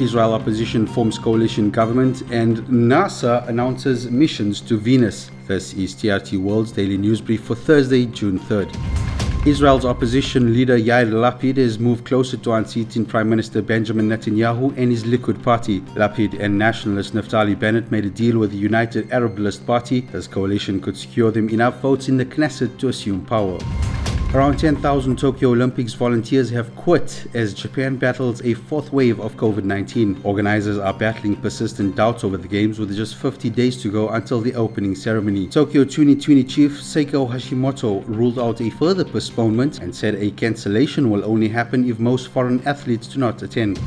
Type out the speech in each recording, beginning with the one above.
Israel opposition forms coalition government, and NASA announces missions to Venus. This is TRT World's daily news brief for Thursday, June 3rd. Israel's opposition leader Yair Lapid has moved closer to unseating Prime Minister Benjamin Netanyahu and his Likud party. Lapid and nationalist Naftali Bennett made a deal with the United Arab List Party. This coalition could secure them enough votes in the Knesset to assume power. Around 10,000 Tokyo Olympics volunteers have quit as Japan battles a fourth wave of COVID 19. Organizers are battling persistent doubts over the Games with just 50 days to go until the opening ceremony. Tokyo 2020 chief Seiko Hashimoto ruled out a further postponement and said a cancellation will only happen if most foreign athletes do not attend.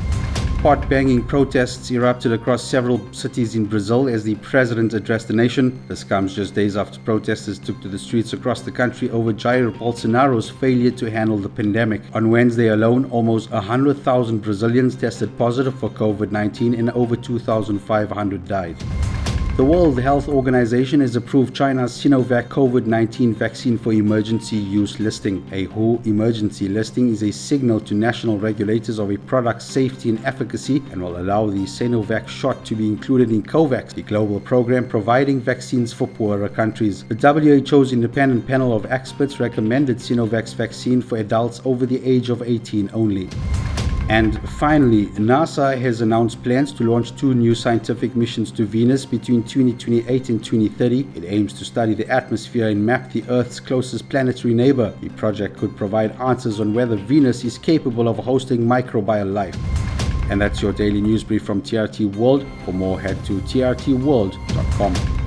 Pot banging protests erupted across several cities in Brazil as the president addressed the nation. This comes just days after protesters took to the streets across the country over Jair Bolsonaro's failure to handle the pandemic. On Wednesday alone, almost 100,000 Brazilians tested positive for COVID 19 and over 2,500 died. The World Health Organization has approved China's Sinovac COVID 19 vaccine for emergency use listing. A WHO emergency listing is a signal to national regulators of a product's safety and efficacy and will allow the Sinovac shot to be included in COVAX, the global program providing vaccines for poorer countries. The WHO's independent panel of experts recommended Sinovac's vaccine for adults over the age of 18 only. And finally, NASA has announced plans to launch two new scientific missions to Venus between 2028 and 2030. It aims to study the atmosphere and map the Earth's closest planetary neighbor. The project could provide answers on whether Venus is capable of hosting microbial life. And that's your daily news brief from TRT World. For more, head to trtworld.com.